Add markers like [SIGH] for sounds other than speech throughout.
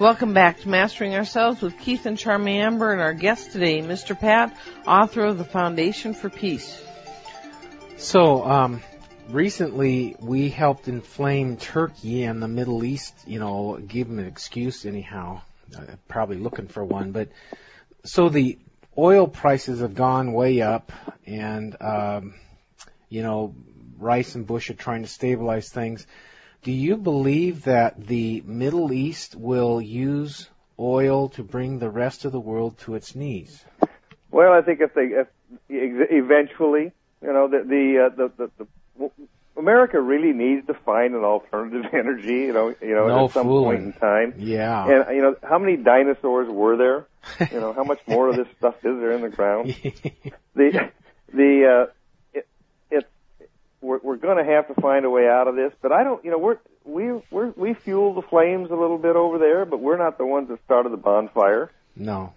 Welcome back to Mastering Ourselves with Keith and Charmy Amber and our guest today, Mr. Pat, author of The Foundation for Peace. So, um, recently we helped inflame Turkey and the Middle East, you know, give them an excuse anyhow. Uh, probably looking for one, but so the oil prices have gone way up and, um, you know, Rice and Bush are trying to stabilize things. Do you believe that the Middle East will use oil to bring the rest of the world to its knees? Well, I think if they if, eventually, you know, the the, uh, the the the America really needs to find an alternative [LAUGHS] energy, you know, you know, no at some fooling. point in time. Yeah. And you know, how many dinosaurs were there? [LAUGHS] You know, how much more of this stuff is there in the ground? [LAUGHS] the the uh, it, it we're we're going to have to find a way out of this, but I don't, you know, we're we we're, we fuel the flames a little bit over there, but we're not the ones that started the bonfire. no.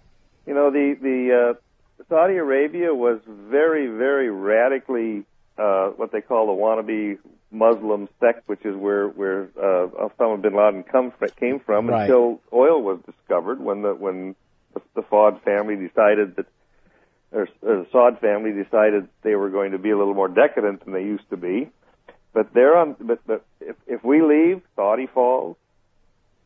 You know, the the uh, Saudi Arabia was very very radically uh, what they call the Wahhabi Muslim sect, which is where where uh, Osama bin Laden come, came from Right. until oil was discovered when the when the, the Saud family decided that or, or the Saud family decided they were going to be a little more decadent than they used to be. But they're on. But, but if if we leave, Saudi falls.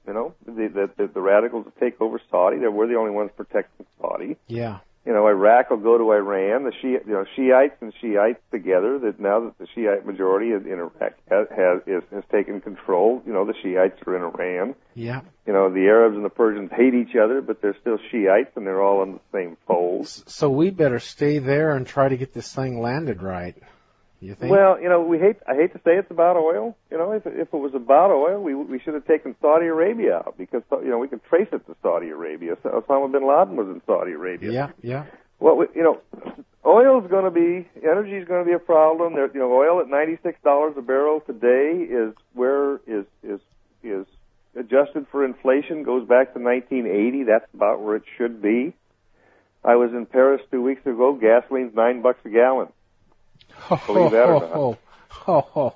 You know, the the, the, radicals will take over Saudi. They're, we're the only ones protecting Saudi Yeah. you know, Iraq will go to Iran. The Shia, you know, Shiites and Shiites together. That now that the Shiite majority in Iraq has has, is, has taken control. You know, the Shiites are in Iran. Yeah. You know, the Arabs and the Persians hate each other, but they're still Shiites and they're all in the same fold. So we better stay there and try to get this thing landed right. You think? Well, you know, we hate. I hate to say it's about oil. You know, if it, if it was about oil, we we should have taken Saudi Arabia out because you know we can trace it to Saudi Arabia. Osama bin Laden was in Saudi Arabia. yeah, yeah. What we, you know, oil is going to be energy is going to be a problem. There, you know, oil at ninety six dollars a barrel today is where is is is adjusted for inflation goes back to nineteen eighty. That's about where it should be. I was in Paris two weeks ago. Gasoline's nine bucks a gallon. Believe that or not. Oh, [LAUGHS] oh.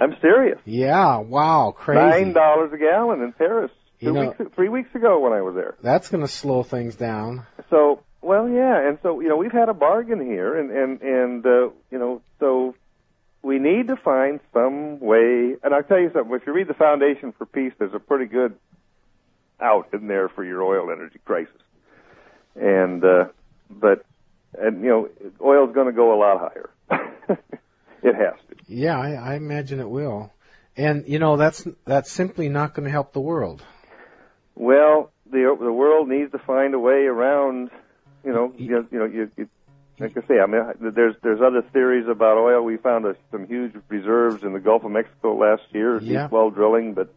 I'm serious. Yeah, wow, crazy. Nine dollars a gallon in Paris. You know- weeks, three weeks ago when I was there. That's going to slow things down. So, well, yeah, and so you know we've had a bargain here, and and and uh, you know so we need to find some way. And I'll tell you something. If you read the Foundation for Peace, there's a pretty good out in there for your oil energy crisis. And uh, but and you know oil's going to go a lot higher. [LAUGHS] it has to. Yeah, I, I imagine it will. And you know, that's that's simply not going to help the world. Well, the the world needs to find a way around. You know, you, you know, you, you like I say, I mean, there's there's other theories about oil. We found a, some huge reserves in the Gulf of Mexico last year, Yeah. deep well drilling, but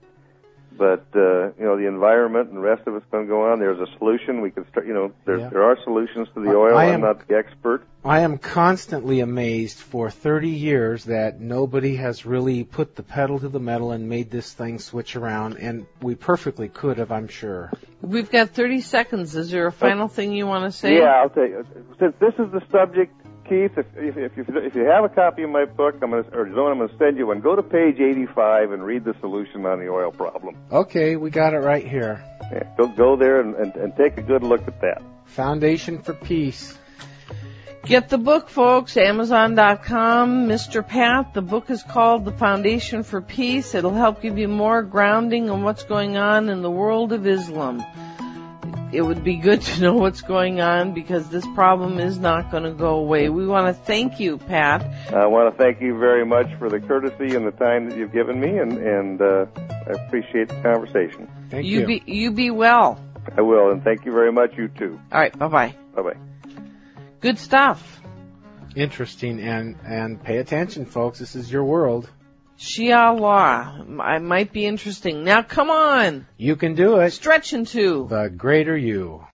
but uh, you know the environment and the rest of it's going to go on. There's a solution. We can start. You know, there Yeah. there are solutions to the I- oil. I I'm not the expert. I am constantly amazed for 30 years that nobody has really put the pedal to the metal and made this thing switch around, and we perfectly could have, I'm sure. We've got 30 seconds. Is there a final thing you want to say? Yeah, I'll tell you. Since this is the subject, Keith, if if if you, if you have a copy of my book, I'm gonna or Joan, I'm gonna send you one. Go to page 85 and read the solution on the oil problem. Okay, we got it right here. Yeah, go go there and, and, and take a good look at that. Foundation for Peace. Get the book, folks. Amazon.com. Mr. Pat. The book is called The Foundation for Peace. It'll help give you more grounding on what's going on in the world of Islam. It would be good to know what's going on because this problem is not going to go away. We want to thank you, Pat. I want to thank you very much for the courtesy and the time that you've given me, and and uh, I appreciate the conversation. Thank you you. be you be well. I will, and thank you very much. You too. All right. Bye bye. Bye bye. Good stuff. Interesting, and and pay attention, folks. This is your world. Shia law. I might be interesting. Now come on. You can do it. Stretch into. The greater you.